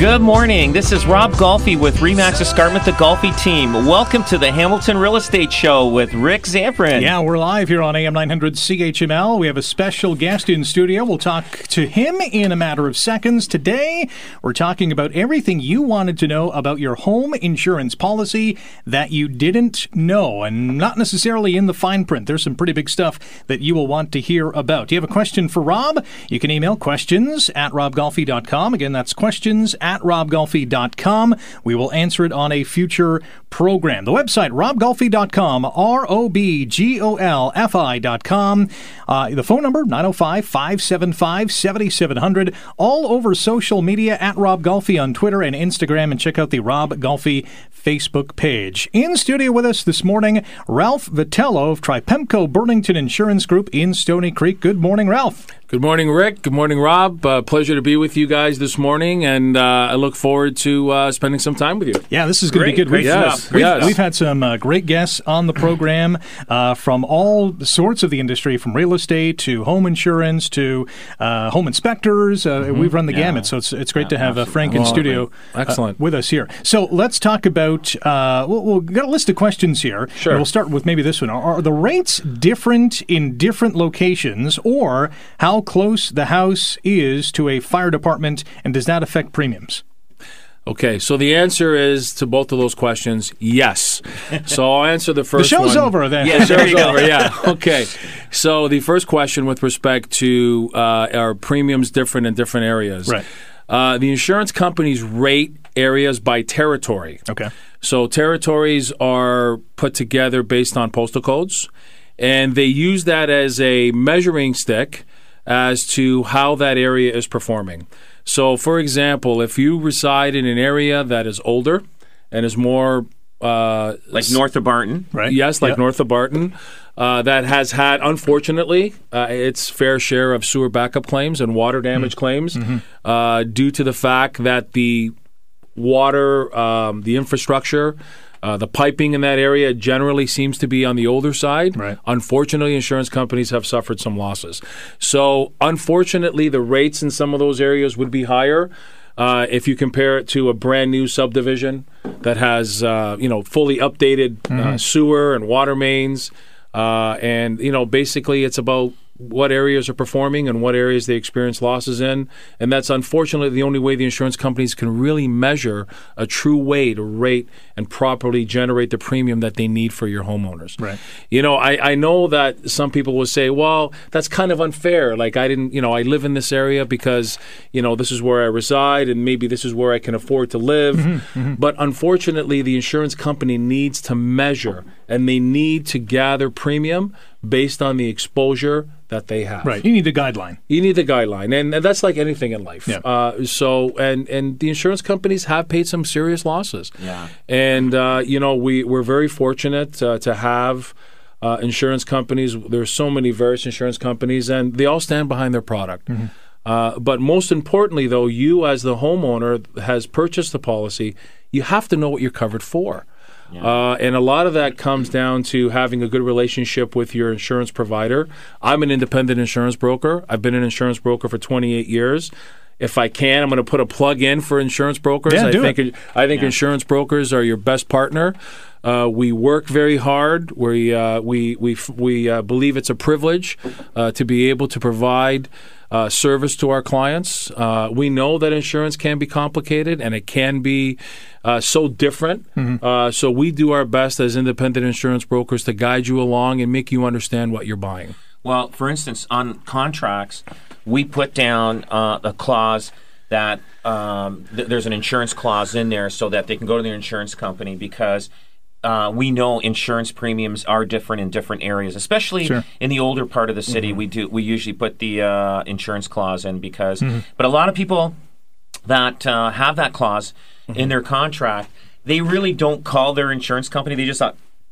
Good morning. This is Rob Golfi with Remax Escarpment, the Golfi team. Welcome to the Hamilton Real Estate Show with Rick Zamperin. Yeah, we're live here on AM 900 CHML. We have a special guest in studio. We'll talk to him in a matter of seconds. Today, we're talking about everything you wanted to know about your home insurance policy that you didn't know, and not necessarily in the fine print. There's some pretty big stuff that you will want to hear about. Do you have a question for Rob? You can email questions at robgolfi.com. Again, that's questions at robgolfi.com. We will answer it on a future program. The website, robgolfi.com, R O B G O L F I.com. Uh, the phone number, 905 575 7700. All over social media at Rob Golfi on Twitter and Instagram. And check out the Rob Golfi Facebook page. In studio with us this morning, Ralph Vitello of Tripemco Burlington Insurance Group in Stoney Creek. Good morning, Ralph. Good morning, Rick. Good morning, Rob. Uh, pleasure to be with you guys this morning, and uh, I look forward to uh, spending some time with you. Yeah, this is going to be good. great we've, We've, Yes. we've had some uh, great guests on the program uh, from all sorts of the industry, from real estate to home insurance to uh, home inspectors. Uh, We've run the gamut, so it's it's great to have uh, Frank in Well, studio, uh, excellent. with us here. So let's talk about. Uh, we'll, we'll got a list of questions here. Sure. We'll start with maybe this one. Are, are the rates different in different locations, or how close the house is to a fire department, and does that affect premiums? Okay, so the answer is to both of those questions, yes. So I'll answer the first. The first show's one. over then. Yeah, there you Show's go. over, yeah. Okay. So the first question with respect to uh, are premiums different in different areas? Right. Uh, the insurance companies rate areas by territory. Okay. So territories are put together based on postal codes, and they use that as a measuring stick as to how that area is performing. So, for example, if you reside in an area that is older and is more uh, Like north of Barton. Right. Yes, like Yep. north of Barton, uh, that has had, unfortunately, uh, its fair share of sewer backup claims and water damage claims uh, due to the fact that the water, um, the infrastructure, uh, the piping in that area generally seems to be on the older side. Right. Unfortunately, insurance companies have suffered some losses. So, unfortunately, the rates in some of those areas would be higher. Uh, if you compare it to a brand new subdivision that has, uh, you know, fully updated uh, sewer and water mains, uh, and you know, basically, it's about what areas are performing and what areas they experience losses in, and that's unfortunately the only way the insurance companies can really measure a true way to rate and properly generate the premium that they need for your homeowners. Right. You know, I, I know that some people will say, well, that's kind of unfair. Like, I didn't, you know, I live in this area because, you know, this is where I reside and maybe this is where I can afford to live. Mm-hmm, But unfortunately, the insurance company needs to measure and they need to gather premium based on the exposure that they have. Right. You need the guideline. You need the guideline, and, and that's like anything in life. Yeah. Uh, so, and and the insurance companies have paid some serious losses. Yeah. And uh, you know, we we're very fortunate uh, to have uh, insurance companies. There's so many various insurance companies, and they all stand behind their product. Uh, but most importantly, though, you as the homeowner has purchased the policy, you have to know what you're covered for. Uh, and a lot of that comes down to having a good relationship with your insurance provider. I'm an independent insurance broker. I've been an insurance broker for 28 years. If I can, I'm going to put a plug in for insurance brokers. Yeah, I do think it. I think insurance brokers are your best partner. Uh, we work very hard. We uh, we we we uh, believe it's a privilege uh, to be able to provide uh, service to our clients. Uh, we know that insurance can be complicated and it can be uh, so different. Uh, so we do our best as independent insurance brokers to guide you along and make you understand what you're buying. Well, for instance, on contracts, we put down uh, a clause that um, th- there's an insurance clause in there so that they can go to their insurance company because uh, we know insurance premiums are different in different areas, especially Sure. in the older part of the city. We do we usually put the uh, insurance clause in because, but a lot of people that uh, have that clause in their contract, they really don't call their insurance company. They just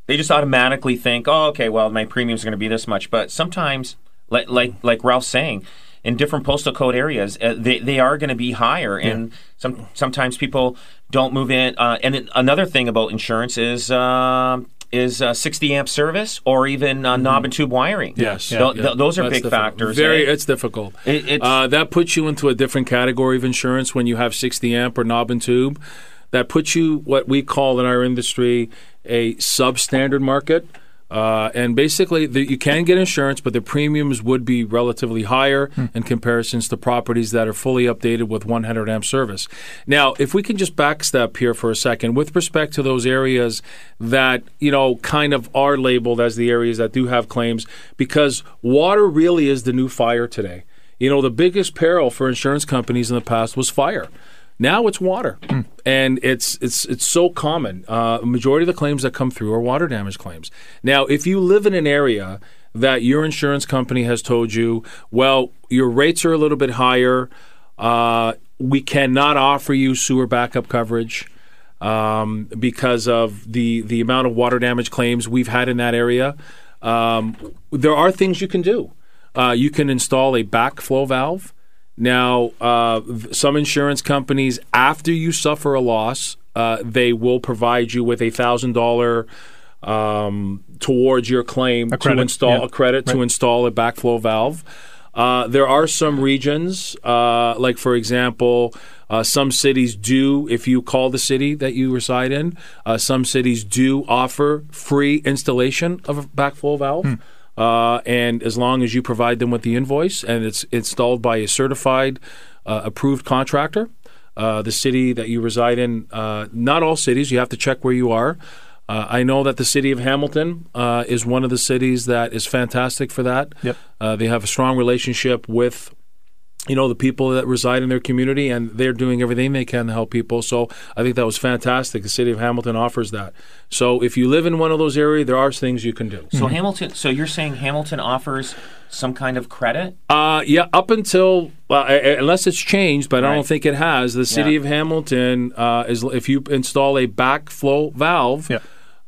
they just automatically think, oh, okay, well, my premiums are going to be this much. But sometimes, like like like Ralph's saying, in different postal code areas, uh, they they are going to be higher, and some sometimes people don't move in. Uh, and then another thing about insurance is. Uh, is uh, 60 amp service or even uh, knob and tube wiring? Yes, Th- th- those are That's big difficult. factors. Very, eh? it's difficult. It- it's- uh, that puts you into a different category of insurance when you have 60 amp or knob and tube. That puts you what we call in our industry a substandard market. Uh, and basically, the, you can get insurance, but the premiums would be relatively higher in comparisons to properties that are fully updated with 100 amp service. Now, if we can just backstep here for a second, with respect to those areas that you know kind of are labeled as the areas that do have claims, because water really is the new fire today. You know, the biggest peril for insurance companies in the past was fire. Now it's water, and it's it's it's so common. Uh, majority of the claims that come through are water damage claims. Now, if you live in an area that your insurance company has told you, well, your rates are a little bit higher, uh, we cannot offer you sewer backup coverage um, because of the the amount of water damage claims we've had in that area. Um, there are things you can do. Uh, you can install a backflow valve. Now, uh, some insurance companies, after you suffer a loss, uh, they will provide you with a thousand dollar um, towards your claim to install yeah. a credit to install a backflow valve. Uh, there are some regions, uh, like for example, uh, some cities do, if you call the city that you reside in, uh, some cities do offer free installation of a backflow valve. Uh, and as long as you provide them with the invoice and it's installed by a certified, uh, approved contractor, uh, the city that you reside in, uh, not all cities, you have to check where you are. Uh, I know that the city of Hamilton uh, is one of the cities that is fantastic for that. Yep. Uh, they have a strong relationship with, you know, the people that reside in their community, and they're doing everything they can to help people. So I think that was fantastic. The city of Hamilton offers that. So if you live in one of those areas, there are things you can do. So Hamilton. So you're saying Hamilton offers some kind of credit? Uh, yeah, up until well, I- I- unless it's changed, but I don't think it has. The city Yeah. of Hamilton uh, is if you install a backflow valve, Yeah.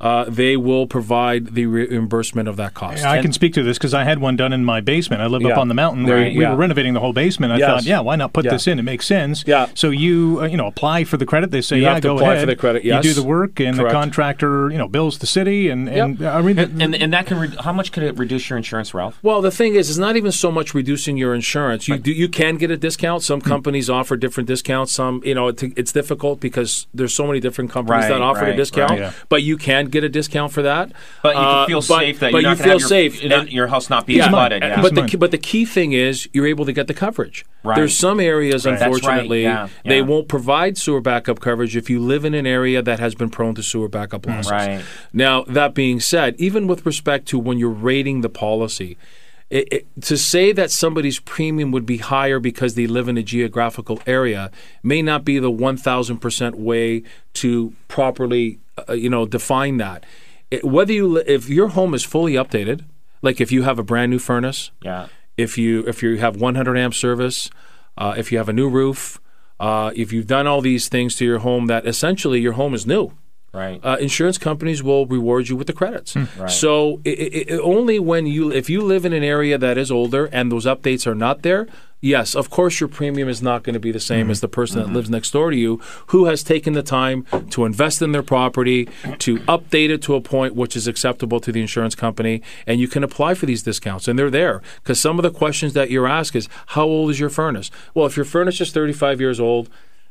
Uh, they will provide the reimbursement of that cost. I can speak to this because I had one done in my basement. I live Yeah. up on the mountain. There where you- we were renovating the whole basement. I Yes. thought, yeah, why not put Yeah. this in? It makes sense. Yeah. So you, uh, you know, apply for the credit. They say, You yeah, go apply ahead. for the credit, Yes. You do the work, and Correct. the contractor, you know, bills the city. And, and Yep. I mean, And and that can re- how much could it reduce your insurance, Ralph? Well, the thing is, it's not even so much reducing your insurance. You do, you can get a discount. Hmm. Some companies offer different discounts. Some, you know, it, it's difficult because there's so many different companies that Right, offer a discount. right. Yeah. But you can get a discount for that. But you Uh, can feel but- safe that but you're you not feel gonna have safe. your, And- your house not being Yeah, flooded. but- Yeah. But the key- but the key thing is you're able to get the coverage. Right. There's some areas, right, unfortunately, yeah, they won't provide sewer backup coverage if you live in an area that has been prone to sewer backup losses. Hmm, Right. Now, that being said, even with respect to when you're rating the policy, it, it, to say that somebody's premium would be higher because they live in a geographical area may not be the 1000% way to properly uh, you know define that it, whether you if your home is fully updated like if you have a brand new furnace yeah. if you if you have 100 amp service, uh, if you have a new roof, uh, if you've done all these things to your home that essentially your home is new, Right. uh, insurance companies will reward you with the credits. Hmm. Right. So i i i only when you if you live in an area that is older and those updates are not there, yes, of course your premium is not going to be the same mm-hmm. as the person that mm-hmm. lives next door to you who has taken the time to invest in their property, to update it to a point which is acceptable to the insurance company, and you can apply for these discounts and they're there because some of the questions that you're asked is how old is your furnace? Well, if your furnace is 35 years old,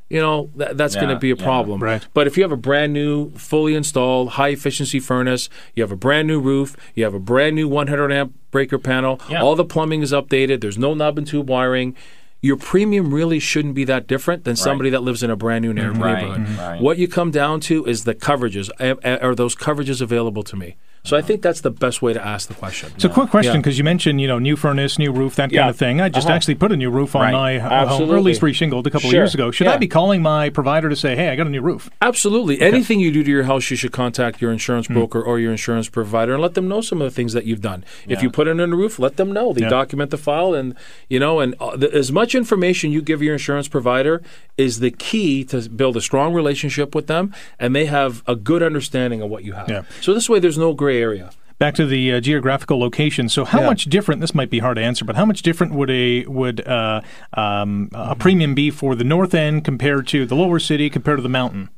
you know that, that's going to be a yeah. problem. Right. But if you have a brand new, fully installed, high efficiency furnace, you have a brand new roof, you have a brand new 100 amp breaker panel, Yeah. all the plumbing is updated, there's no knob and tube wiring. Your premium really shouldn't be that different than somebody that lives in a brand new mm-hmm. neigh- Right, neighborhood. right. What you come down to is the coverages. A- a- Are those coverages available to me? So I think that's the best way to ask the question. So, quick question, Yeah. because you mentioned, you know, new furnace, new roof, that Yeah. kind of thing. I just Uh-huh. actually put a new roof on Right. my uh, home, or at Absolutely. least reshingled a couple of years ago. Should I be calling my provider to say, hey, I got a new roof? Absolutely. Anything you do to your house, you should contact your insurance Hmm. broker or your insurance provider and let them know some of the things that you've done. If you put in a new roof, let them know. They Yeah. document the file, and you know, and uh, the, as much information you give your insurance provider is the key to build a strong relationship with them, and they have a good understanding of what you have. Yeah. So this way, there's no gray area. Back to the uh, geographical location. So, how Yeah. much different? This might be hard to answer, but how much different would a would uh, um, a premium be for the north end compared to the lower city compared to the mountain?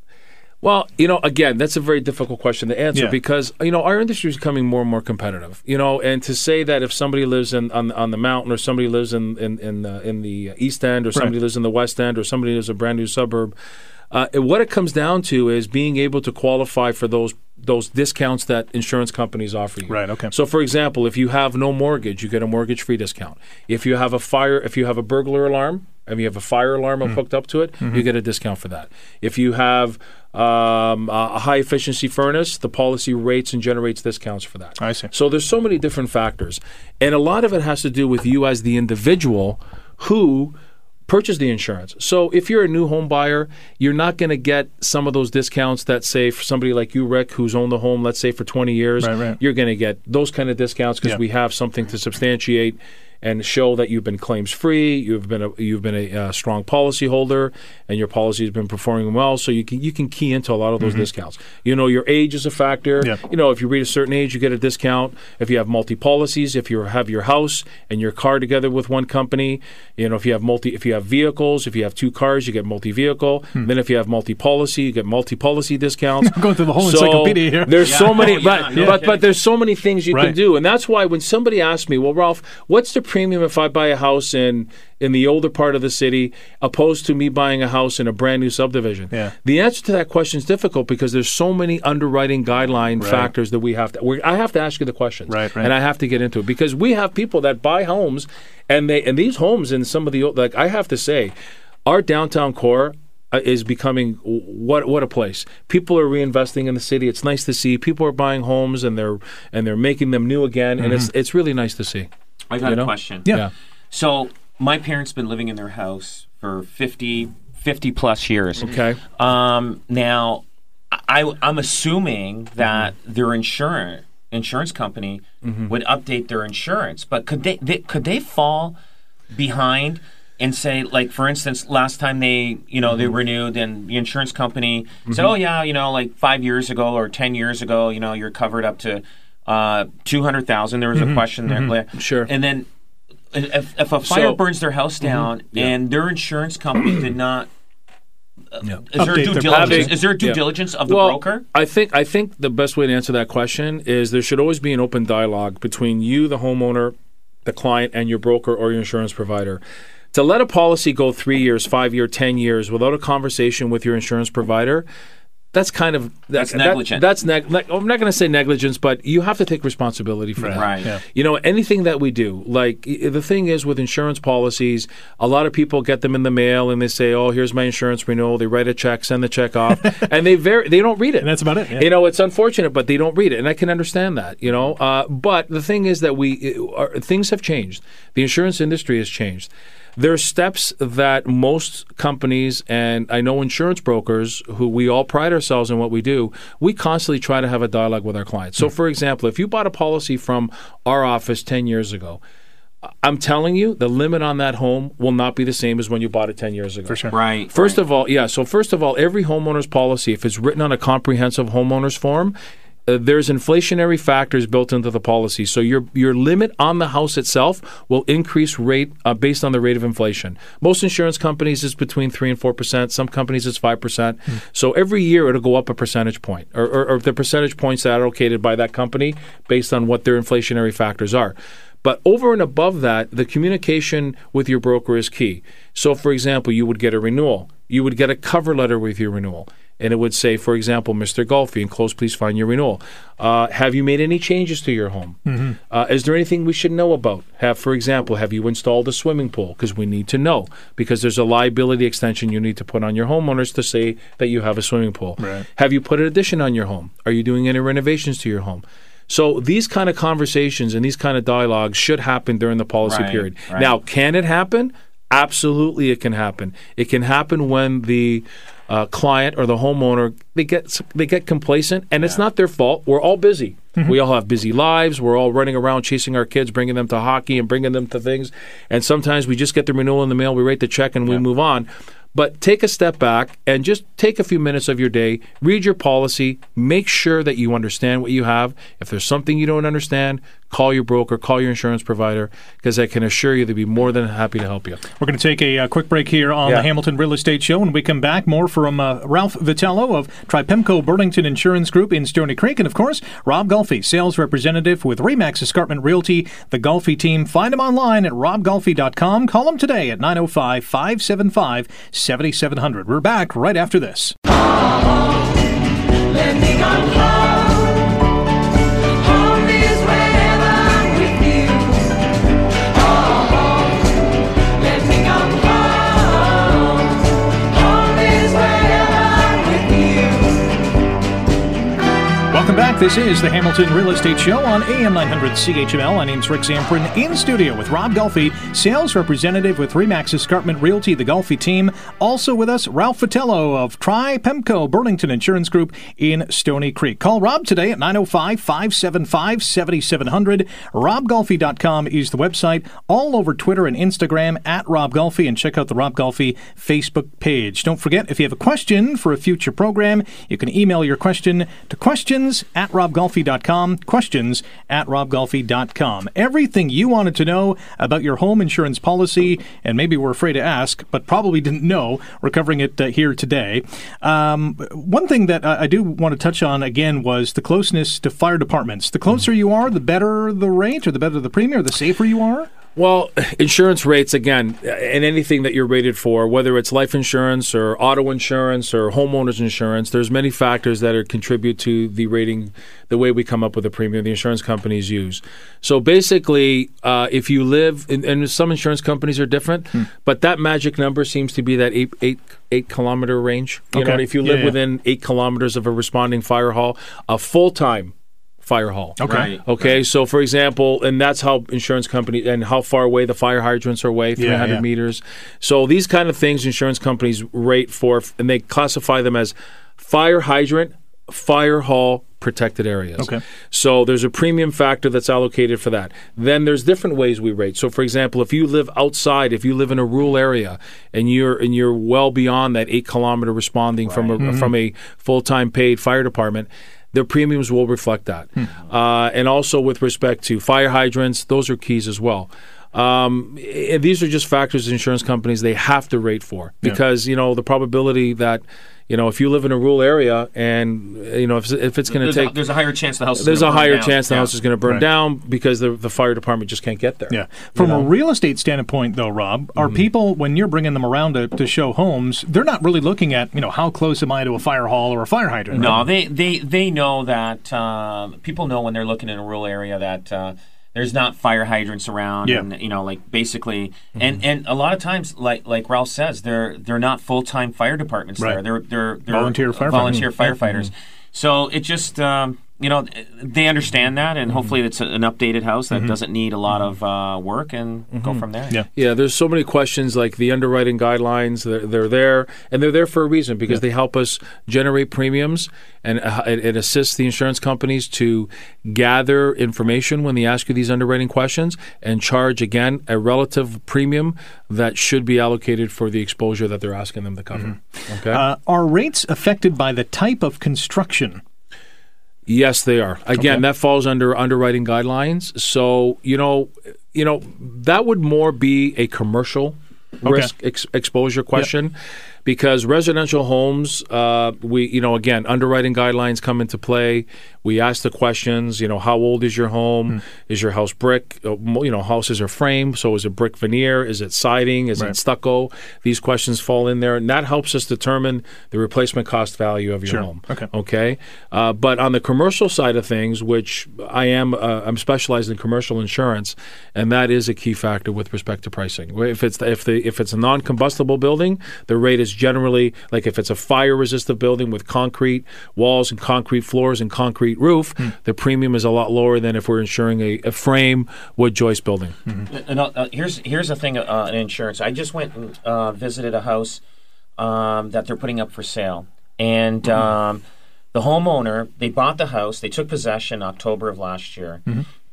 Well, you know, again, that's a very difficult question to answer Yeah. because you know our industry is becoming more and more competitive. You know, and to say that if somebody lives in on, on the mountain or somebody lives in in in the, in the east end or somebody lives in the west end or somebody lives in a brand new suburb, uh, what it comes down to is being able to qualify for those those discounts that insurance companies offer you. Right, okay. So, for example, if you have no mortgage, you get a mortgage-free discount. If you have a fire, if you have a burglar alarm, and you have a fire alarm Mm-hmm. hooked up to it, you get a discount for that. If you have um, a high efficiency furnace, the policy rates and generates discounts for that. I see. So there's so many different factors, and a lot of it has to do with you as the individual who purchase the insurance. So if you're a new home buyer, you're not going to get some of those discounts that say for somebody like you, Rick, who's owned the home, let's say for 20 years, Right, right. you're going to get those kind of discounts because Yeah. we have something to substantiate and show that you've been claims free, you've been a you've been a uh, strong policy holder, and your policy has been performing well. So you can you can key into a lot of those discounts. You know, your age is a factor. Mm-hmm. Yeah. You know, if you reach a certain age, you get a discount. If you have multi policies, if you have your house and your car together with one company, you know, if you have multi if you have vehicles, if you have two cars, you get multi vehicle. Hmm. Then if you have multi policy, you get multi policy discounts. I'm going through the whole So encyclopedia here. There's Yeah. so many, Oh, yeah, but no but, kidding. but there's so many things you Right. can do, and that's why when somebody asks me, "Well, Ralph, what's the premium if I buy a house in in the older part of the city opposed to me buying a house in a brand new subdivision?" Yeah. The answer to that question is difficult because there's so many underwriting guideline factors that we have to. we I have to ask you the questions, Right, right. and I have to get into it because we have people that buy homes, and they and these homes in some of the old- like I have to say, our downtown core uh, is becoming what what a place. People are reinvesting in the city. It's nice to see people are buying homes and they're and they're making them new again, and it's it's really nice to see. I got You a question. Yeah. Yeah. So my parents been living in their house for 50, 50 plus years. Okay. Um, now, I, I'm assuming that their insurance insurance company mm-hmm. would update their insurance, but could they, they could they fall behind and say, like, for instance, last time they you know they mm-hmm. renewed, and the insurance company said, mm-hmm. oh yeah, you know, like five years ago or ten years ago, you know, you're covered up to uh, two hundred thousand. There was a mm-hmm. question there, mm-hmm. Sure. and then if, if a fire So- burns their house mm-hmm. down and their insurance company did not uh, Yeah. is there due diligence? Is there a due Yeah. diligence of the well, broker? I think I think the best way to answer that question is there should always be an open dialogue between you, the homeowner, the client, and your broker or your insurance provider. To let a policy go three years, five year, ten years without a conversation with your insurance provider, that's kind of That's that- negligent. that's neg- neg- I'm not going to say negligence, but you have to take responsibility for that. Right. Yeah. You know, anything that we do, like the thing is with insurance policies, a lot of people get them in the mail and they say, "Oh, here's my insurance renewal." They write a check, send the check off, and they very they don't read it. And that's about it, yeah. You know, it's unfortunate, but they don't read it, and I can understand that. You know, uh, but the thing is that we it- our, things have changed. The insurance industry has changed. There are steps that most companies and I know insurance brokers who we all pride ourselves in what we do, we constantly try to have a dialogue with our clients. So, hmm. for example, if you bought a policy from our office 10 years ago, I'm telling you, the limit on that home will not be the same as when you bought it 10 years ago. For sure. Right. First of all, yeah. So first of all, every homeowner's policy, if it's written on a comprehensive homeowner's form, uh, there's inflationary factors built into the policy. So your your limit on the house itself will increase rate uh, based on the rate of inflation. Most insurance companies is between three and four percent. Some companies it's five percent. So every year it'll go up a percentage point, or, or, or the percentage points that are allocated by that company based on what their inflationary factors are. But over and above that, the communication with your broker is key. So, for example, you would get a renewal. You would get a cover letter with your renewal. And it would say, for example, Mr. Golfi, enclosed, please find your renewal. Uh, have you made any changes to your home? Uh, is there anything we should know about? Have, for example, have you installed a swimming pool? Because we need to know. Because there's a liability extension you need to put on your homeowners to say that you have a swimming pool. Right. Have you put an addition on your home? Are you doing any renovations to your home? So these kind of conversations and these kind of dialogues should happen during the policy Right, period. right. Now, can it happen? Absolutely, it can happen. It can happen when the uh, client or the homeowner they get they get complacent, and it's not their fault. We're all busy. We all have busy lives. We're all running around chasing our kids, bringing them to hockey and bringing them to things. And sometimes we just get the renewal in the mail, we write the check, and we move on. But take a step back and just take a few minutes of your day, read your policy, make sure that you understand what you have. If there's something you don't understand, call your broker, call your insurance provider, because I can assure you they'd be more than happy to help you. We're going to take a uh, quick break here on Yeah. the Hamilton Real Estate Show. When we come back, more from uh, Ralph Vitello of Tripemco Burlington Insurance Group in Stoney Creek. And of course, Rob Golfi, sales representative with Remax Escarpment Realty, the Golfi team. Find him online at robgolfi.com. Call him today at 905 575 7700. We're back right after this. This is the Hamilton Real Estate Show on AM 900 CHML. My name's Rick Zamperin in studio with Rob Golfi, sales representative with Remax Escarpment Realty, the Golfi team. Also with us, Ralph Vitello of Tripemco Burlington Insurance Group in Stoney Creek. Call Rob today at 905 575 7700. RobGolfi.com is the website. All over Twitter and Instagram at Rob Golfi, and check out the Rob Golfi Facebook page. Don't forget, if you have a question for a future program, you can email your question to questions at robgolfi.com. Questions at robgolfi.com. Everything you wanted to know about your home insurance policy, and maybe were afraid to ask, but probably didn't know, we're covering it uh, here today. Um, one thing that I I do want to touch on again was the closeness to fire departments. The closer you are, the better the rate, or the better the premium, or the safer you are. Well, insurance rates again, and anything that you're rated for, whether it's life insurance or auto insurance or homeowners insurance, there's many factors that are contribute to the rating, the way we come up with the premium the insurance companies use. So basically, uh, if you live, and, and some insurance companies are different, but that magic number seems to be that eight eight eight kilometer range. You Okay. know, if you Yeah, live yeah. within eight kilometers of a responding fire hall, a full time fire hall. Okay. Right. Okay, so for example, and that's how insurance companies and how far away the fire hydrants are away, 300 yeah. meters. So these kind of things insurance companies rate for, and they classify them as fire hydrant, fire hall protected areas. Okay. So there's a premium factor that's allocated for that. Then there's different ways we rate. So for example, if you live outside, if you live in a rural area and you're and you're well beyond that eight kilometer responding from a from mm-hmm. a full time paid fire department. Their premiums will reflect that, uh, and also with respect to fire hydrants, those are keys as well. Um, eh, these are just factors insurance companies they have to rate for. Because you know the probability that you know if you live in a rural area and you know if, if it's going to take a, there's a higher chance the house is there's gonna a burn higher down. chance the Yeah. house is going to burn Right. down because the the fire department just can't get there. Yeah. From a real estate standpoint, though, Rob, are people when you're bringing them around to, to show homes, they're not really looking at you know how close am I to a fire hall or a fire hydrant. No, right? they they they know that uh, people know when they're looking in a rural area that uh, there's not fire hydrants around, Yeah. and you know, like basically, and and a lot of times, like like Ralph says, they're they're not full time fire departments Right. there. They're they're, they're Volunteer firefighters. volunteer firefighters. So it just um, you know they understand that, and hopefully it's an updated house that doesn't need a lot of uh, work, and go from there. Yeah. Yeah, there's so many questions like the underwriting guidelines. They're, they're there, and they're there for a reason because they help us generate premiums and uh, it, it assists the insurance companies to gather information when they ask you these underwriting questions and charge again a relative premium that should be allocated for the exposure that they're asking them to cover. Okay. Uh, are rates affected by the type of construction? Yes, they are. Again, Okay. that falls under underwriting guidelines. So you know, you know that would more be a commercial risk ex- exposure question, because residential homes, uh, we you know again underwriting guidelines come into play. We ask the questions. You know, how old is your home? Is your house brick? Uh, You know, houses are frame. So is it brick veneer? Is it siding? Is Right. it stucco? These questions fall in there, and that helps us determine the replacement cost value of your Sure. home. Okay. Okay, uh, but on the commercial side of things, which I am, uh, I'm specialized in commercial insurance, and that is a key factor with respect to pricing. If it's if the the if it's a non-combustible building, the rate is generally like if it's a fire-resistant building with concrete walls and concrete floors and concrete roof, the premium is a lot lower than if we're insuring a, a frame wood joist building. And, uh, uh, here's here's the thing uh, in insurance. I just went and uh, visited a house um, that they're putting up for sale, and um, the homeowner they bought the house. They took possession October of last year,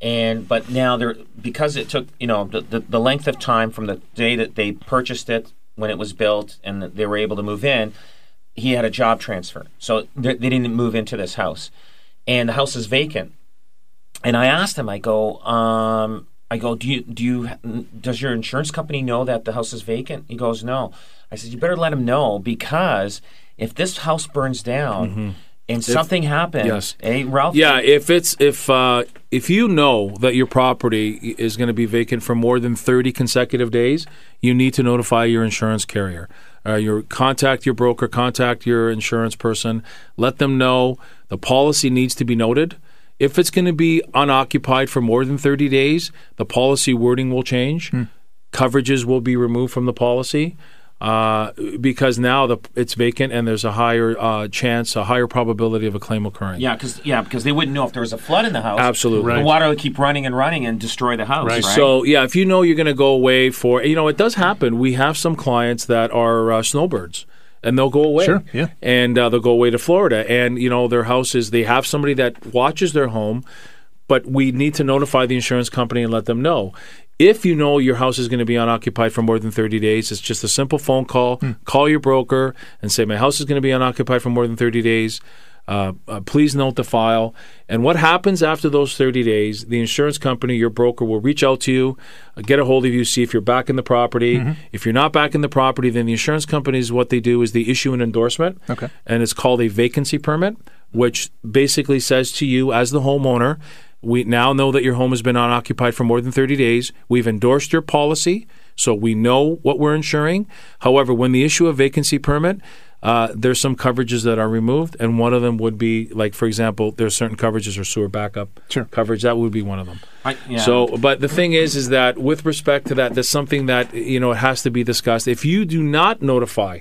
and but now they're because it took you know the, the the length of time from the day that they purchased it when it was built and they were able to move in. He had a job transfer, so they, didn't move into this house, and the house is vacant and I asked him, I go, um, I go, do you, do you, does your insurance company know that the house is vacant? He goes, no. I said, you better let him know because if this house burns down and something happens, yes. eh, Ralph? Yeah, if it's if uh, if you know that your property is going to be vacant for more than thirty consecutive days, you need to notify your insurance carrier. Uh, your contact your broker, contact your insurance person, let them know the policy needs to be noted. If it's going to be unoccupied for more than 30 days, the policy wording will change. Coverages will be removed from the policy uh, because now the, it's vacant and there's a higher uh, chance, a higher probability of a claim occurring. Yeah, because yeah, because they wouldn't know if there was a flood in the house. Absolutely. The water would keep running and running and destroy the house. Right. So yeah, if you know you're going to go away for, you know, it does happen. We have some clients that are uh, snowbirds, and they'll go away. Sure, yeah. And uh, they'll go away to Florida, and you know their houses, they have somebody that watches their home, but we need to notify the insurance company and let them know. If you know your house is going to be unoccupied for more than 30 days, it's just a simple phone call. Call your broker and say, My house is going to be unoccupied for more than 30 days. Uh, uh, please note the file. And what happens after those 30 days, the insurance company, your broker, will reach out to you, uh, get a hold of you, see if you're back in the property. If you're not back in the property, then the insurance companies, what they do is they issue an endorsement. Okay. And it's called a vacancy permit, which basically says to you, as the homeowner, we now know that your home has been unoccupied for more than 30 days. We've endorsed your policy, so we know what we're insuring. However, when the issue of vacancy permit, uh, there's some coverages that are removed, and one of them would be, like, for example, there's certain coverages or sewer backup Sure. coverage. That would be one of them. I, yeah. So, but the thing is, is that with respect to that, there's something that you know it has to be discussed. If you do not notify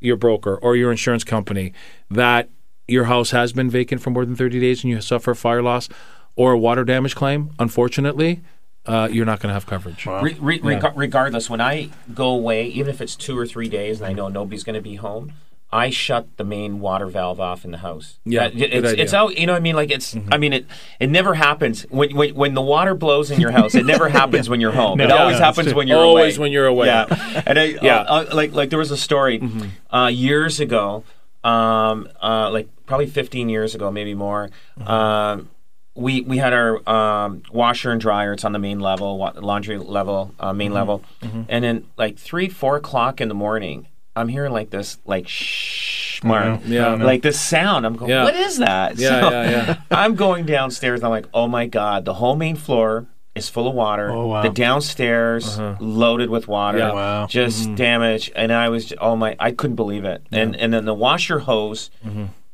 your broker or your insurance company that your house has been vacant for more than 30 days and you suffer a fire loss or a water damage claim, unfortunately, uh, you're not going to have coverage. Re- re- rega- regardless, when I go away, even if it's two or three days, and I know nobody's going to be home, I shut the main water valve off in the house. Yeah, That- good it's, idea. it's out. You know, what I mean, like it's. I mean, it. It never happens when, when when the water blows in your house. It never happens when you're home. No, it yeah, always happens true. when you're Always away. when you're away. Yeah, and I, Yeah. uh, uh, like like there was a story uh, years ago, um, uh, like probably 15 years ago, maybe more. Um, we we had our um, washer and dryer. It's on the main level, wa- laundry level, uh, main level, and then like three, four o'clock in the morning, I'm hearing like this, like shh, Mark, Yeah. like this sound. I'm going, Yeah. what is that? Yeah, So yeah, yeah. I'm going downstairs. I'm like, oh my god, the whole main floor is full of water. Oh, wow. The downstairs loaded with water. Yeah. Wow. Just damage, and I was, oh my, I couldn't believe it. And and then the washer hose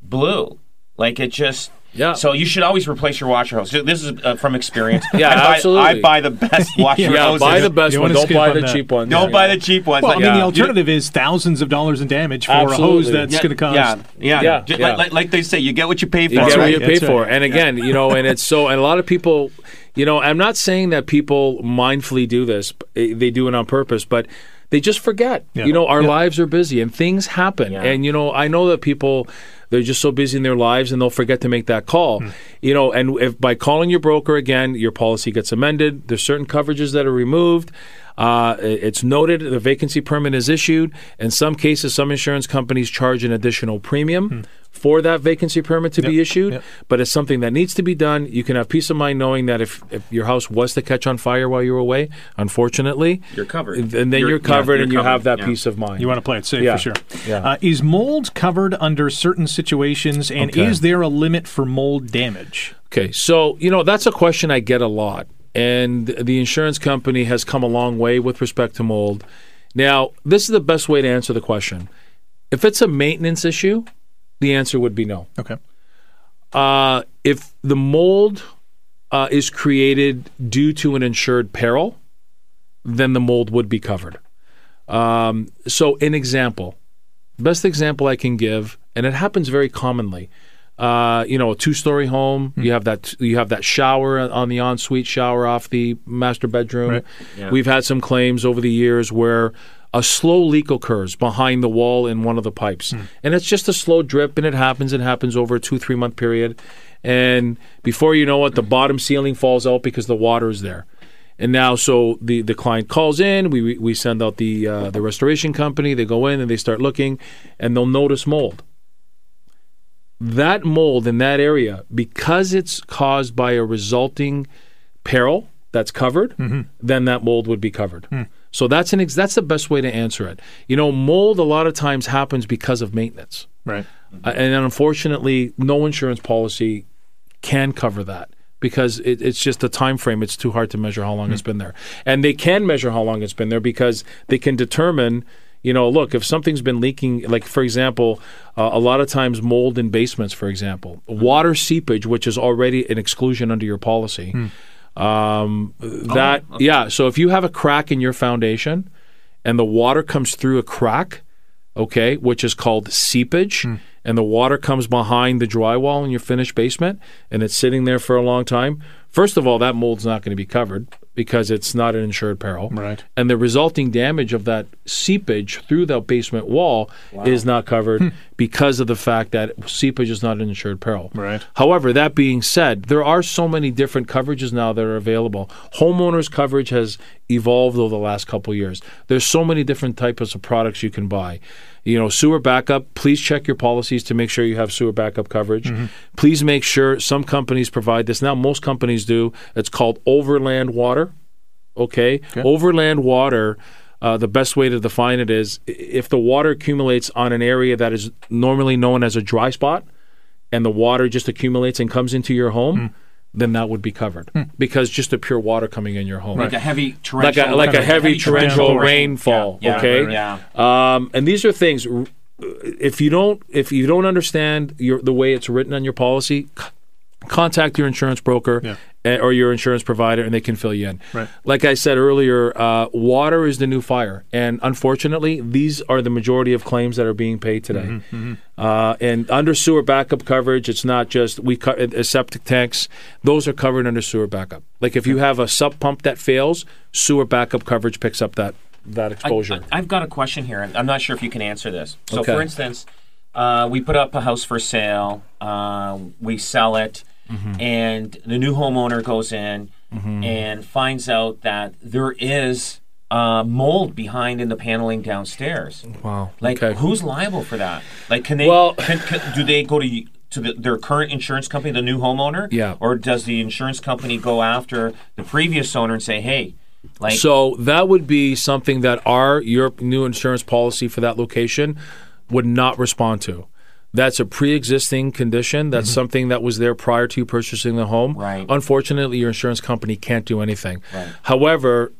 blew, like it just. Yeah. So you should always replace your washer hose. This is uh, from experience. Yeah, I buy, absolutely. I buy the best washer Yeah, hoses. buy the best You one. Don't buy on the that. cheap ones. Don't buy the cheap ones. Well, Like, I mean, yeah. the alternative is thousands of dollars in damage for a hose that's Yeah, going to cost. Yeah, yeah. Yeah, yeah. Like, like, like they say, you get what you pay for. You get what you pay That's right. for. And again, you know, and it's so, and a lot of people, you know, I'm not saying that people mindfully do this, they do it on purpose, but they just forget. Yeah. You know, our Yeah. lives are busy and things happen. Yeah. And, you know, I know that people, they're just so busy in their lives and they'll forget to make that call. Hmm. You know, and if by calling your broker again, your policy gets amended, there's certain coverages that are removed. Uh, it's noted the vacancy permit is issued. In some cases, some insurance companies charge an additional premium for that vacancy permit to be Hmm. Issued. yep. But it's something that needs to be done. You can have peace of mind knowing that if, if your house was to catch on fire while you were away, unfortunately, You're covered. And then you're, You're- yeah, covered you're and you have that yeah. peace of mind. You want to play it safe Yeah. for sure. Yeah. Uh, is mold covered under certain situations, and Okay. is there a limit for mold damage? Okay, so you know that's a question I get a lot, and the insurance company has come a long way with respect to mold. Now, this is the best way to answer the question. If it's a maintenance issue, the answer would be no. Okay. Uh, if the mold uh, is created due to an insured peril, then the mold would be covered. Um, so, an example, best example I can give, and it happens very commonly. Uh, you know, a two-story home. You have that. You have that shower on the ensuite shower off the master bedroom. Right. Yeah. We've had some claims over the years where a slow leak occurs behind the wall in one of the pipes, and it's just a slow drip, and it happens. It happens over a two three month period, and before you know it, the bottom ceiling falls out because the water is there. And now, so the, the client calls in. We we send out the uh, the restoration company. They go in and they start looking, and they'll notice mold. That mold in that area, because it's caused by a resulting peril that's covered, mm-hmm. then that mold would be covered. Hmm. So that's an ex- that's the best way to answer it. You know, mold a lot of times happens because of maintenance. Right. Uh, and unfortunately, no insurance policy can cover that because it, it's just the time frame. It's too hard to measure how long hmm. it's been there, and they can measure how long it's been there because they can determine. You know, look, if something's been leaking, like for example, uh, a lot of times mold in basements, for example, water seepage, which is already an exclusion under your policy. Um, that yeah. So if you have a crack in your foundation, and the water comes through a crack, okay, which is called seepage, and the water comes behind the drywall in your finished basement, and it's sitting there for a long time. First of all, that mold's not going to be covered because it's not an insured peril, Right. And the resulting damage of that seepage through the basement wall is not covered hmm. because of the fact that seepage is not an insured peril. Right. However, that being said, there are so many different coverages now that are available. Homeowners coverage has evolved over the last couple of years. There's so many different types of products you can buy. You know, sewer backup, please check your policies to make sure you have sewer backup coverage. Please make sure some companies provide this. Now most companies do. It's called overland water. Okay? Overland water uh, the best way to define it is if the water accumulates on an area that is normally known as a dry spot and the water just accumulates and comes into your home, then that would be covered because just the pure water coming in your home. Like a heavy Like torrential, a, like a heavy torrential rain. rainfall, Yeah, yeah, okay? Yeah. Um, and these are things. If you don't, if you don't understand your, the way it's written on your policy, c- contact your insurance broker Yeah. Or your insurance provider, and they can fill you in. Right. Like I said earlier, uh, water is the new fire, and unfortunately, these are the majority of claims that are being paid today. Uh, and under sewer backup coverage, it's not just we co- uh, septic tanks; those are covered under sewer backup. Like if you have a sump pump that fails, sewer backup coverage picks up that that exposure. I, have got a question here. and I'm not sure if you can answer this. So, Okay. for instance, uh, we put up a house for sale, uh, we sell it, Mm-hmm. and the new homeowner goes in and finds out that there is uh, mold behind in the paneling downstairs. wow. Like, okay. who's liable for that? Like, can they? Well- can, can, do they go to to the, their current insurance company, the new homeowner? Yeah. Or does the insurance company go after the previous owner and say, "Hey, like, So that would be something that our your new insurance policy for that location would not respond to. That's a pre-existing condition. That's something that was there prior to purchasing the home. Right. Unfortunately, your insurance company can't do anything. Right. However,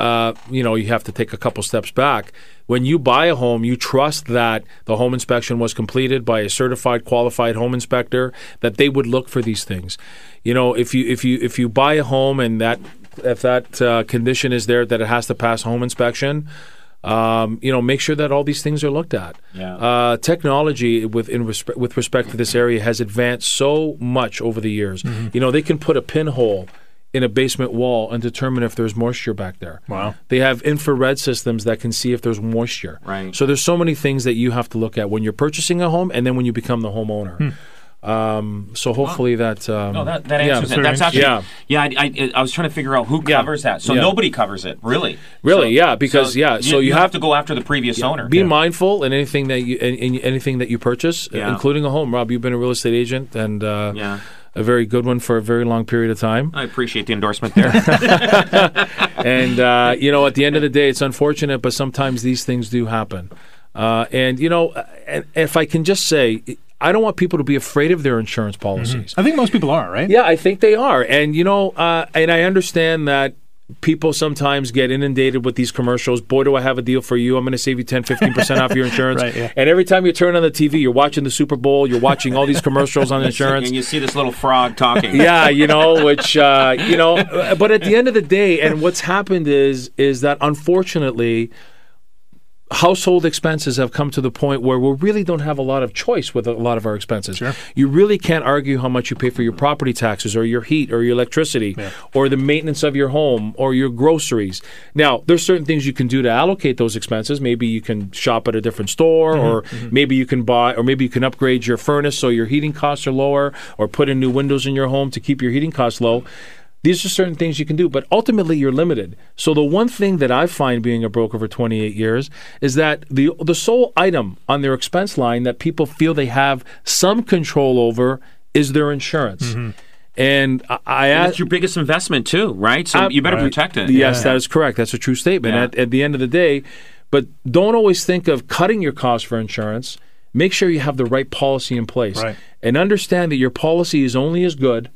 uh, you know you have to take a couple steps back. When you buy a home, you trust that the home inspection was completed by a certified, qualified home inspector. That they would look for these things. You know, if you if you if you buy a home and that if that uh, condition is there that it has to pass home inspection, um, you know, make sure that all these things are looked at. Yeah. Uh, technology with in respe- with respect to this area has advanced so much over the years. You know, they can put a pinhole in a basement wall and determine if there's moisture back there. Wow. They have infrared systems that can see if there's moisture. Right. So there's so many things that you have to look at when you're purchasing a home and then when you become the homeowner. Um, so hopefully that. Um, No, that, that yeah. answers it. That's actually, Yeah. yeah. I, I, I was trying to figure out who Yeah. covers that. So Yeah. nobody covers it, really. Really, So- yeah, because, yeah, so you have, have- to go after the previous owner. Be mindful in anything that you in, in anything that you purchase, including a home. Rob, you've been a real estate agent and uh, Yeah. a very good one for a very long period of time. I appreciate the endorsement there. and uh, you know, at the end of the day, it's unfortunate, but sometimes these things do happen. Uh, and you know, and if I can just say, I don't want people to be afraid of their insurance policies. I think most people are, right? Yeah, I think they are. And you know, uh, and I understand that people sometimes get inundated with these commercials. Boy, do I have a deal for you. I'm going to save you 10, 15% off your insurance. Right, yeah. And every time you turn on the TV, you're watching the Super Bowl, you're watching all these commercials on insurance. and you see this little frog talking. yeah, you know, which uh, you know, but at the end of the day, and what's happened is is that unfortunately, household expenses have come to the point where we really don't have a lot of choice with a lot of our expenses. You really can't argue how much you pay for your property taxes or your heat or your electricity or the maintenance of your home or your groceries. Now, there's certain things you can do to allocate those expenses. Maybe you can shop at a different store mm-hmm. or mm-hmm. maybe you can buy or maybe you can upgrade your furnace so your heating costs are lower or put in new windows in your home to keep your heating costs low. These are certain things you can do, but ultimately you're limited. So the one thing that I find being a broker for 28 years is that the the sole item on their expense line that people feel they have some control over is their insurance. And I, I And ask, it's your biggest investment too, right? So Uh, you better right. protect it. Yes, that is correct. That's a true statement. Yeah. At, at the end of the day, but don't always think of cutting your cost for insurance. Make sure you have the right policy in place, Right. and understand that your policy is only as good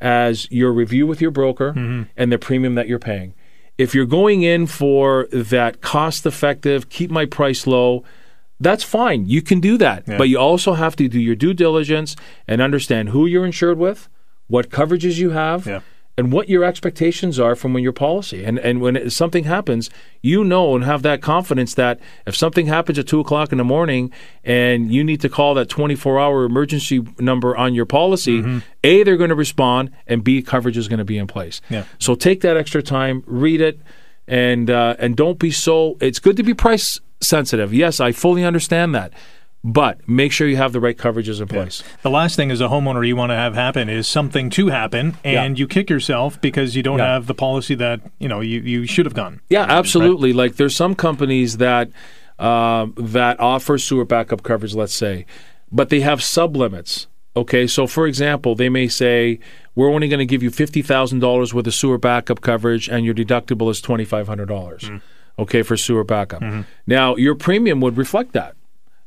as your review with your broker Mm-hmm. and the premium that you're paying. If you're going in for that cost-effective, keep my price low. That's fine. You can do that. Yeah. But you also have to do your due diligence and understand who you're insured with, what coverages you have, Yeah. And what your expectations are from when your policy. And and when it, something happens, you know and have that confidence that if something happens at two o'clock in the morning and you need to call that 24 hour emergency number on your policy, Mm-hmm. A, they're going to respond, and B, coverage is going to be in place. Yeah. So take that extra time, read it, and uh, and don't be so. It's good to be price sensitive. Yes, I fully understand that. But make sure you have the right coverages in place. The last thing as a homeowner you want to have happen is something to happen, and you kick yourself because you don't Yeah. have the policy that you know you, you should have gone. Yeah, absolutely. Like there's some companies that um, that offer sewer backup coverage, let's say, but they have sub limits. Okay, so for example, they may say we're only going to give you fifty thousand dollars worth of sewer backup coverage, and your deductible is twenty five hundred dollars. Okay, for sewer backup. Now your premium would reflect that.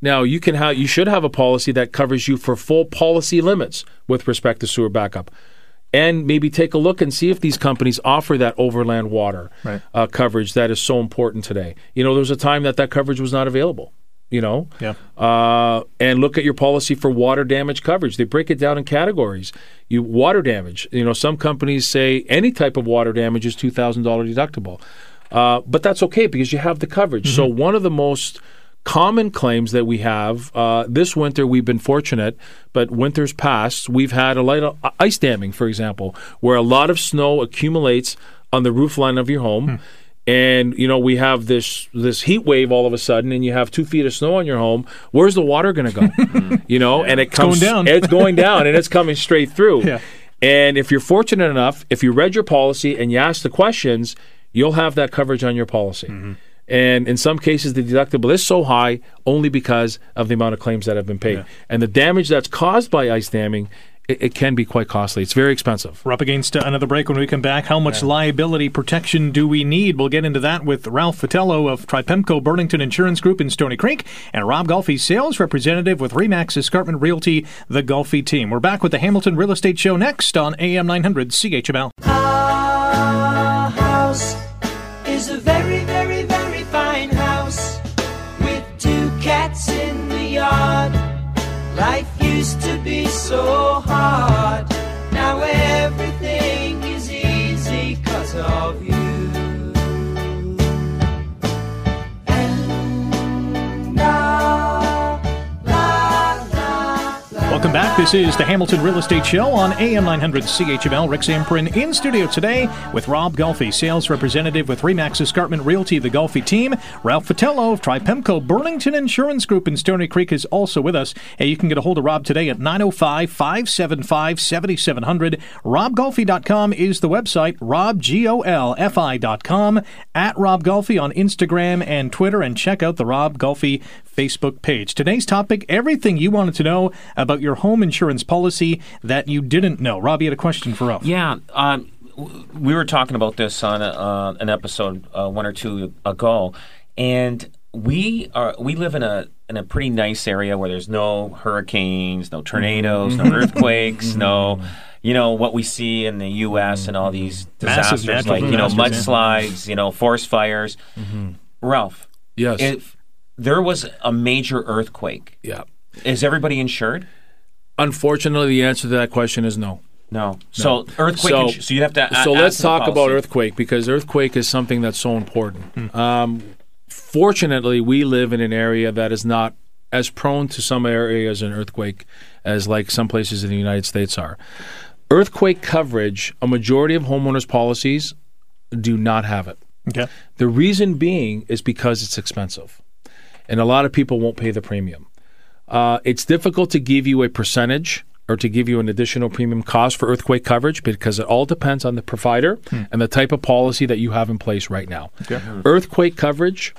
Now you can have you should have a policy that covers you for full policy limits with respect to sewer backup, and maybe take a look and see if these companies offer that overland water Right. uh, coverage that is so important today. You know, there was a time that that coverage was not available. You know, Yeah. uh, and look at your policy for water damage coverage. They break it down in categories. You water damage. You know, some companies say any type of water damage is two thousand dollar deductible, uh, but that's okay because you have the coverage. So one of the most common claims that we have uh, this winter, we've been fortunate, but winters past, we've had a light uh, ice damming, for example, where a lot of snow accumulates on the roof line of your home. And you know we have this this heat wave all of a sudden and you have two feet of snow on your home. Where's the water going to go you know and it comes going down. it's going down and it's coming straight through. Yeah. and if you're fortunate enough if you read your policy and you ask the questions you'll have that coverage on your policy. Mm-hmm. And in some cases the deductible is so high only because of the amount of claims that have been paid and the damage that's caused by ice damming it, can be quite costly it's very expensive We're up against another break when we come back. How much liability protection do we need? We'll get into that with Ralph Vitello of Tripemco Burlington Insurance Group in Stoney Creek and Rob Golfi, sales representative with Remax Escarpment Realty, the Golfi team. We're back with the Hamilton Real Estate Show next on AM 900 CHML. Life used to be so hard. Welcome back. This is the Hamilton Real Estate Show on AM 900 CHML. Rick Zamperin in studio today with Rob Golfi, sales representative with Remax Escarpment Realty, the Golfi team. Ralph Vitello of Tripemco Burlington Insurance Group in Stoney Creek is also with us. Hey, you can get a hold of Rob today at 905 575 7700. RobGolfi.com is the website. Rob, G O L F I.com. At Rob Golfi on Instagram and Twitter. And check out the Rob Golfi Facebook page. Today's topic everything you wanted to know about your home insurance policy that you didn't know. Rob, you had a question for us. Yeah, um, we were talking about this on a, uh, an episode uh, one or two ago, and we are we live in a in a pretty nice area where there's no hurricanes, no tornadoes, no earthquakes, no you know what we see in the U.S. and all these Massive disasters natural like you know mudslides, you know forest fires. Ralph, yes if there was a major earthquake, yeah is everybody insured? Unfortunately the answer to that question is no No. So earthquake. So- insu- So, you have to. a- so let's talk about earthquake because earthquake is something that's so important. Um, fortunately, we live in an area that is not as prone to some areas an earthquake as like some places in the United States are. Earthquake coverage, a majority of homeowners policies do not have it. Okay. The reason being is because it's expensive, and a lot of people won't pay the premium. Uh, it's difficult to give you a percentage or to give you an additional premium cost for earthquake coverage because it all depends on the provider and the type of policy that you have in place right now. Earthquake coverage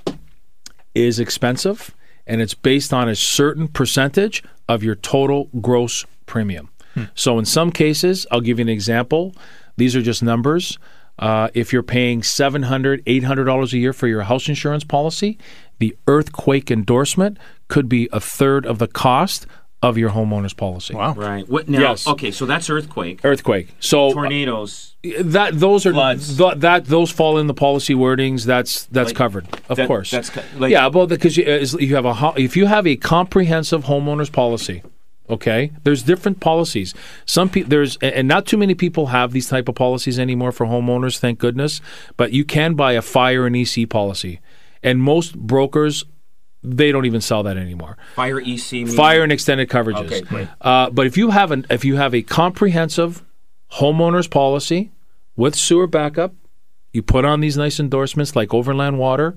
is expensive and it's based on a certain percentage of your total gross premium. So in some cases, I'll give you an example. These are just numbers. Uh, if you're paying $700, $800 a year for your house insurance policy, the earthquake endorsement could be a third of the cost of your homeowner's policy. Wow. Right. What now? Yes. Okay, so that's earthquake, Earthquake. So uh, tornadoes. that those are Floods. th- that those fall in the policy wordings. That's that's Like, covered, of that- course. that's co- like- yeah, well, because you, uh, you have a ho- if you have a comprehensive homeowners policy, okay. There's different policies. Some people there's and not too many people have these type of policies anymore for homeowners. Thank goodness. But you can buy a fire and EC policy, and most brokers they don't even sell that anymore Fire EC. meaning- fire and extended coverages. Okay, great. Uh, but if you have an if you have a comprehensive homeowners policy with sewer backup, you put on these nice endorsements like overland water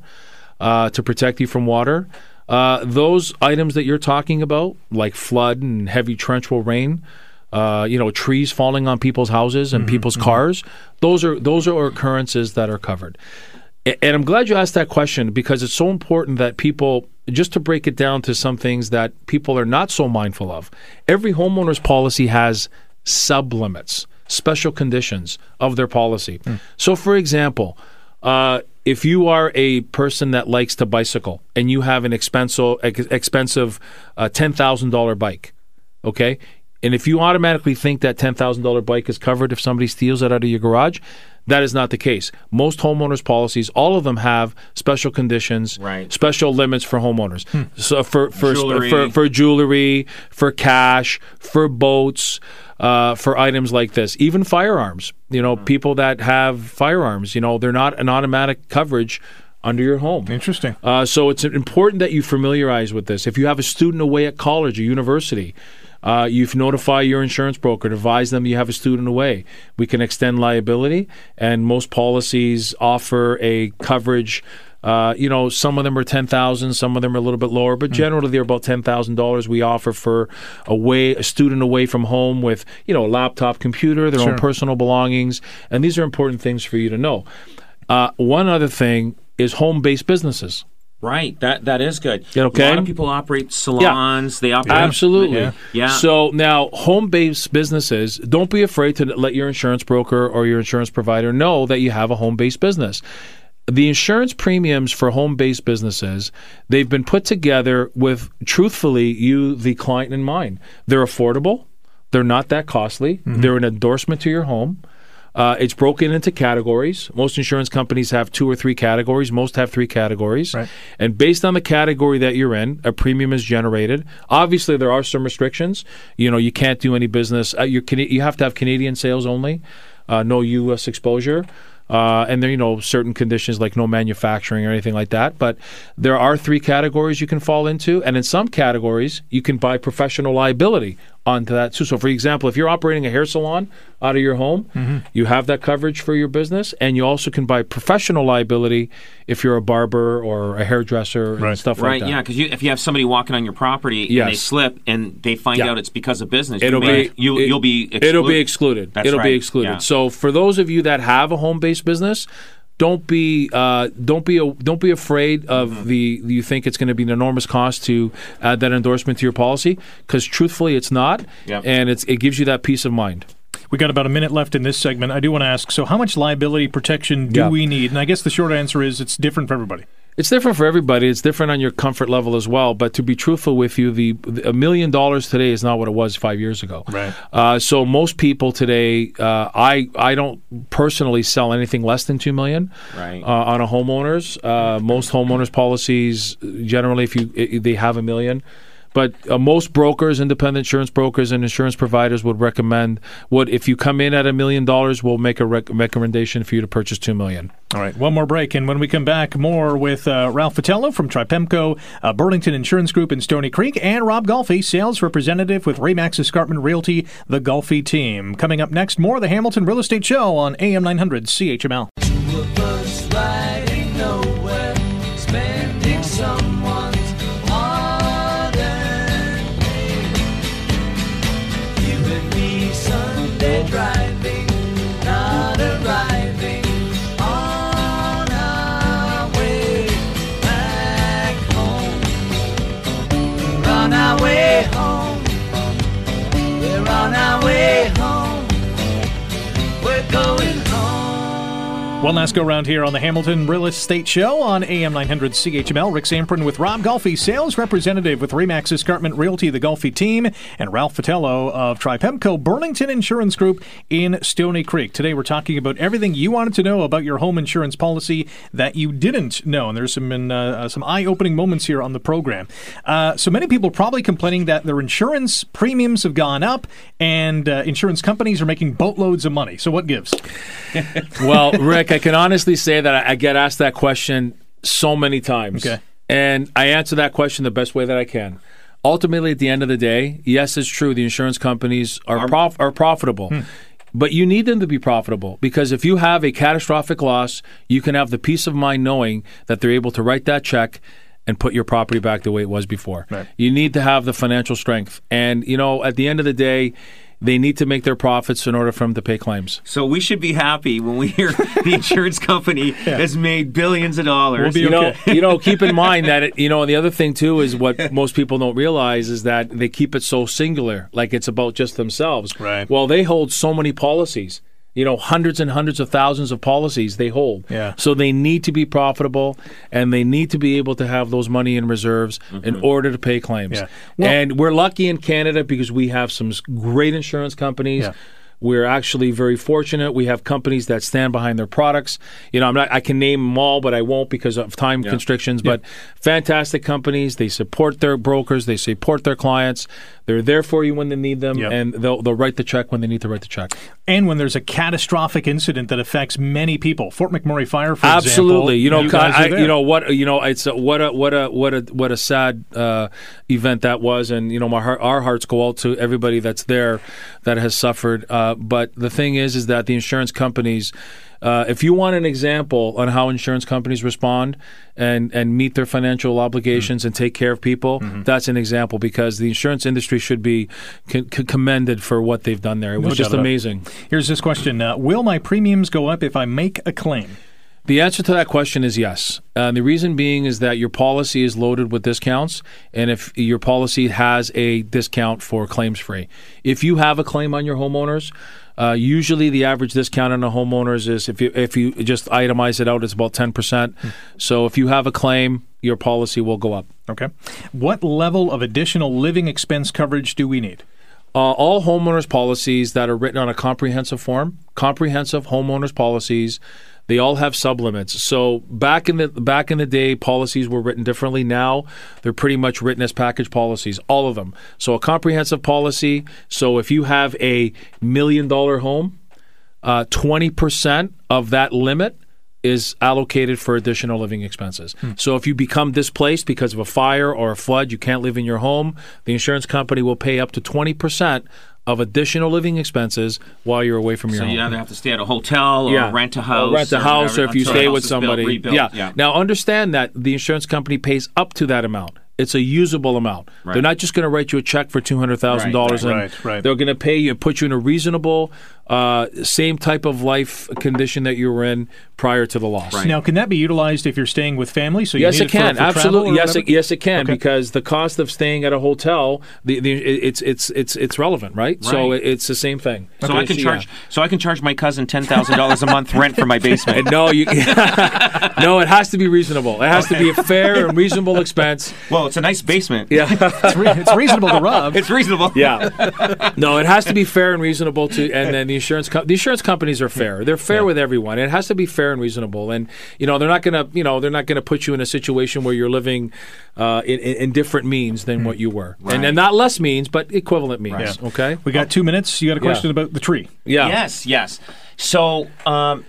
uh, to protect you from water. Uh, those items that you're talking about, like flood and heavy torrential rain, uh, you know, trees falling on people's houses and people's cars, those are those are occurrences that are covered. And I'm glad you asked that question because it's so important that people, just to break it down to some things that people are not so mindful of. Every homeowner's policy has sublimits, special conditions of their policy. So, for example, uh, if you are a person that likes to bicycle and you have an expensive, expensive uh, $10,000 bike, okay? And if you automatically think that $10,000 bike is covered if somebody steals it out of your garage, that is not the case. Most homeowners policies, all of them have special conditions, Right. special limits for homeowners. So for for, Jewelry. for for jewelry, for cash, for boats, uh, for items like this, even firearms. You know, people that have firearms, you know, they're not an automatic coverage under your home. Interesting. Uh, so it's important that you familiarize with this. If you have a student away at college or university, uh, you notify your insurance broker to advise them you have a student away. We can extend liability, and most policies offer a coverage. Uh, you know, some of them are ten thousand, some of them are a little bit lower, but generally they're about ten thousand dollars. We offer for away a student away from home with you know a laptop, computer, their Sure. own personal belongings, and these are important things for you to know. Uh, one other thing is home-based businesses. Right. That that is good. Okay. A lot of people operate salons. They operate. Absolutely. Yeah. Yeah. So now, home based businesses, don't be afraid to let your insurance broker or your insurance provider know that you have a home based business. The insurance premiums for home based businesses, they've been put together with, truthfully, you, the client, in mind. They're affordable, they're not that costly, mm-hmm. they're an endorsement to your home. Uh, it's broken into categories. Most insurance companies have two or three categories. Most have three categories. Right. And based on the category that you're in, a premium is generated. Obviously, there are some restrictions. You know, you can't do any business. Uh, you can. You have to have Canadian sales only, uh, no U.S. exposure. Uh, and there, you know, certain conditions like no manufacturing or anything like that. But there are three categories you can fall into, and in some categories you can buy professional liability onto that too. So, for example, if you're operating a hair salon out of your home, mm-hmm. you have that coverage for your business, and you also can buy professional liability if you're a barber or a hairdresser and stuff Right, like that. Right? Yeah, because if you have somebody walking on your property and they slip and they find Yeah. out it's because of business, It'll you may, be you, it- you'll be it'll be excluded. excluded. That's it'll be excluded. yeah. So for those of you that have a home based business, don't be uh, don't be a, don't be afraid of Mm-hmm. the you think it's going to be an enormous cost to add that endorsement to your policy because truthfully it's not, Yep. and it's it gives you that peace of mind. We got about a minute left in this segment. I do want to ask so, how much liability protection do Yeah. we need? And I guess the short answer is it's different for everybody. It's different for everybody. It's different on your comfort level as well. But to be truthful with you, the, a million dollars today is not what it was five years ago. Right. Uh, so most people today, uh, I I don't personally sell anything less than two million. Right. Uh, on a homeowners, uh, most homeowners policies generally, if you they have a million. But uh, most brokers, independent insurance brokers, and insurance providers would recommend would if you come in at a million dollars, we'll make a rec- recommendation for you to purchase two million. All right, one more break, and when we come back, more with uh, Ralph Vitello from Tripemco, uh, Burlington Insurance Group in Stoney Creek, and Rob Golfi, sales representative with Remax Escarpment Realty, the Golfi team. Coming up next, more of the Hamilton Real Estate Show on AM 900 CHML. One last go round here on the Hamilton Real Estate Show on AM 900 CHML. Rick Zamperin with Rob Golfi, sales representative with Remax Escarpment Realty, the Golfi team, and Ralph Vitello of Tripemco Burlington Insurance Group in Stoney Creek. Today we're talking about everything you wanted to know about your home insurance policy that you didn't know, and there's some uh, uh, some eye-opening moments here on the program. Uh, so many people probably complaining that their insurance premiums have gone up, and uh, insurance companies are making boatloads of money. So what gives? Well, Rick, I can honestly say that I, I get asked that question so many times. Okay. And I answer that question the best way that I can. Ultimately, at the end of the day, yes, it's true. The insurance companies are prof- are profitable. Hmm. But you need them to be profitable because if you have a catastrophic loss, you can have the peace of mind knowing that they're able to write that check and put your property back the way it was before. Right. You need to have the financial strength. And, you know, at the end of the day, they need to make their profits in order for them to pay claims. So we should be happy when we hear the insurance company has made billions of dollars. We'll you know, you know, keep in mind that it, you know, the other thing too is what most people don't realize is that they keep it so singular, like it's about just themselves. Right. Well, they hold so many policies. You know, hundreds and hundreds of thousands of policies they hold. Yeah. So they need to be profitable, and they need to be able to have those money in reserves in mm-hmm. order to pay claims. Yeah. Well- and we're lucky in Canada because we have some great insurance companies. Yeah. We're actually very fortunate. We have companies that stand behind their products. You know, I'm not. I can name them all, but I won't because of time constrictions. But fantastic companies. They support their brokers. They support their clients. They're there for you when they need them, Yep. and they'll they'll write the check when they need to write the check. And when there's a catastrophic incident that affects many people, Fort McMurray Fire, for Absolutely. example, You know, guys I, you know what you know. It's a, what a what a what a what a sad uh, event that was, and you know, my heart, our hearts go out to everybody that's there that has suffered. Uh, but the thing is, is that the insurance companies. Uh, if you want an example on how insurance companies respond and, and meet their financial obligations and take care of people, that's an example because the insurance industry should be c- c- commended for what they've done there. It was doubt just amazing. Here's this question: uh, Will my premiums go up if I make a claim? The answer to that question is yes. Uh, the reason being is that your policy is loaded with discounts, and if your policy has a discount for claims free, if you have a claim on your homeowners, uh, usually the average discount on a homeowners is if you if you just itemize it out, it's about ten percent. So if you have a claim, your policy will go up. Okay. What level of additional living expense coverage do we need? Uh, all homeowners policies that are written on a comprehensive form, comprehensive homeowners policies, they all have sublimits. So back in the back in the day, policies were written differently. Now they're pretty much written as package policies, all of them. So a comprehensive policy. So if you have a million dollar home, uh, twenty percent of that limit is allocated for additional living expenses. So if you become displaced because of a fire or a flood, you can't live in your home, the insurance company will pay up to 20% of additional living expenses while you're away from your So home. you either have to stay at a hotel or rent a house. Or rent a house, or if you stay with is built, somebody. rebuilt. yeah. yeah. Now understand that the insurance company pays up to that amount. It's a usable amount. Right. They're not just going to write you a check for two hundred thousand dollars, Right, and right, right. they're going to pay you and put you in a reasonable, uh, same type of life condition that you were in prior to the loss. Right. Now, can that be utilized if you're staying with family? So you Yes, need it for- can for travel absolutely. Yes, it, yes, it can Okay. because the cost of staying at a hotel, the, the it's it's it's it's relevant, right? So Right. it, it's the same thing. So I can yeah. charge. So I can charge my cousin ten thousand dollars a month rent for my basement. And no, you no. It has to be reasonable. It has to be a fair and reasonable expense. well, it's a nice basement. Yeah, It's, re- it's reasonable to rub. It's reasonable. yeah. No, it has to be fair and reasonable to, and then the insurance co- the insurance companies are fair. They're fair with everyone. It has to be fair and reasonable. And you know they're not going to you know they're not going to put you in a situation where you're living uh, in, in, in different means than what you were, and, and not less means, but equivalent means. Yeah. Okay. We got two minutes. You got a question about the tree. Yeah. Yes, yes. So, um,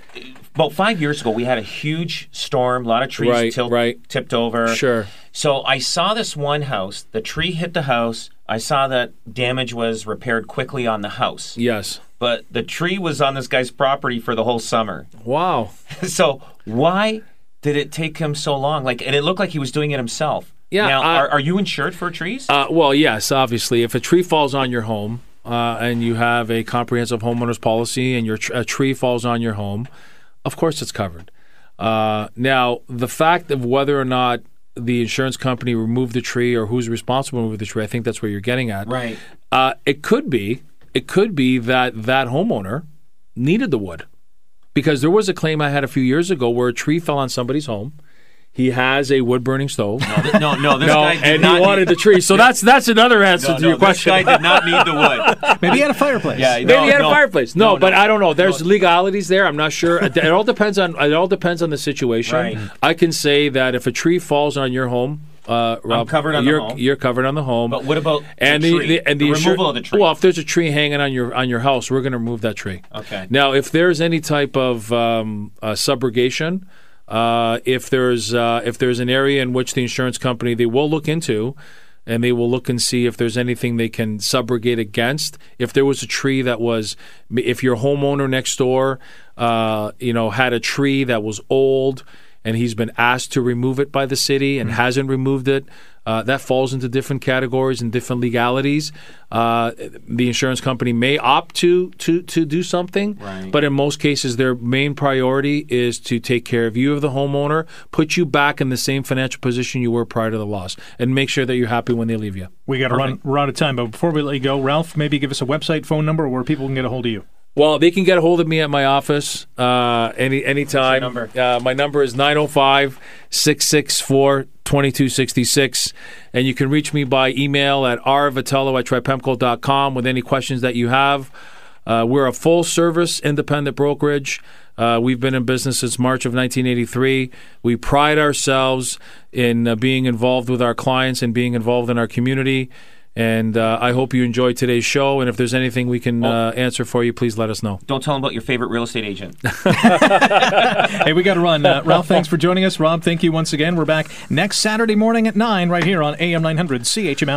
about five years ago, we had a huge storm. A lot of trees Right, tilt- right. tipped over. Sure. So I saw this one house. The tree hit the house. I saw that damage was repaired quickly on the house. Yes. But the tree was on this guy's property for the whole summer. Wow. so why did it take him so long? Like, and it looked like he was doing it himself. Yeah, Now, I- are, are you insured for trees? Uh, well, yes, obviously. If a tree falls on your home uh, and you have a comprehensive homeowners policy and your tr- a tree falls on your home, of course it's covered. Uh, now, the fact of whether or not the insurance company removed the tree or who's responsible remove the tree, I think that's where you're getting at. Right. Uh, it could be. It could be that that homeowner needed the wood because there was a claim I had a few years ago where a tree fell on somebody's home. He has a wood burning stove. no, no, this No, guy did and not he wanted need, the tree. So that's that's another answer no, to no, your this question. guy did not need the wood. Maybe he had a fireplace. Yeah, Maybe no, he had no. a fireplace. No, No, but no. I don't know. There's legalities there. I'm not sure. It, it all depends on it all depends on the situation. Right. I can say that if a tree falls on your home, uh, Rob, covered on you're, home. You're covered on the home. But what about and the the, tree? the- and the, The insur- removal of the tree? Well, if there's a tree hanging on your on your house, we're going to remove that tree. Okay. Now, if there's any type of um, uh, subrogation, uh, if there's uh, if there's an area in which the insurance company they will look into, and they will look and see if there's anything they can subrogate against. If there was a tree that was, if your homeowner next door, uh, you know, had a tree that was old. And he's been asked to remove it by the city and hasn't removed it. Uh, that falls into different categories and different legalities. Uh, the insurance company may opt to to to do something, Right. but in most cases, their main priority is to take care of you, of the homeowner, put you back in the same financial position you were prior to the loss, and make sure that you're happy when they leave you. We got to run. We're out of time. But before we let you go, Ralph, maybe give us a website, phone number, where people can get a hold of you. Well, they can get a hold of me at my office uh, any anytime. number? Uh, my number is 905 664 2266. And you can reach me by email at rvitello at tripemco.com with any questions that you have. Uh, we're a full service independent brokerage. Uh, we've been in business since March of 1983. We pride ourselves in uh, being involved with our clients and being involved in our community. And uh, I hope you enjoyed today's show. And if there's anything we can uh, answer for you, please let us know. Don't tell them about your favorite real estate agent. Hey, we got to run. Uh, Ralph, thanks for joining us. Rob, thank you once again. We're back next Saturday morning at 9 right here on AM 900 CHML.